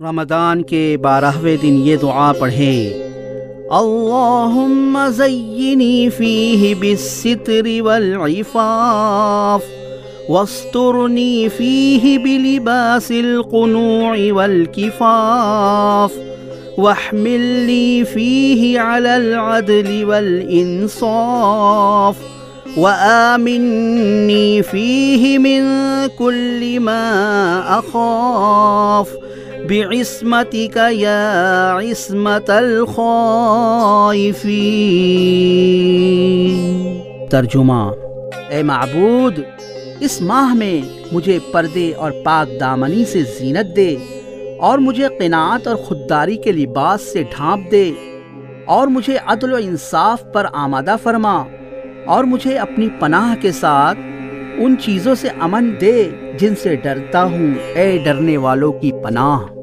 رمضان کے بارہویں دن یہ دعا پڑھیں۔ اللہم زینی فیہ بالستر والعفاف واسترنی فیہ بلباس القنوع والکفاف واحملنی فیہ علی العدل والانصاف وآمنی فیہ من کل ما اخاف بعصمتك يا عصمت الخائفین ترجمہ، اے معبود، اس ماہ میں مجھے پردے اور پاک دامنی سے زینت دے اور مجھے قناعت اور خودداری کے لباس سے ڈھانپ دے اور مجھے عدل و انصاف پر آمادہ فرما اور مجھے اپنی پناہ کے ساتھ ان چیزوں سے امن دے جن سے ڈرتا ہوں، اے ڈرنے والوں کی پناہ۔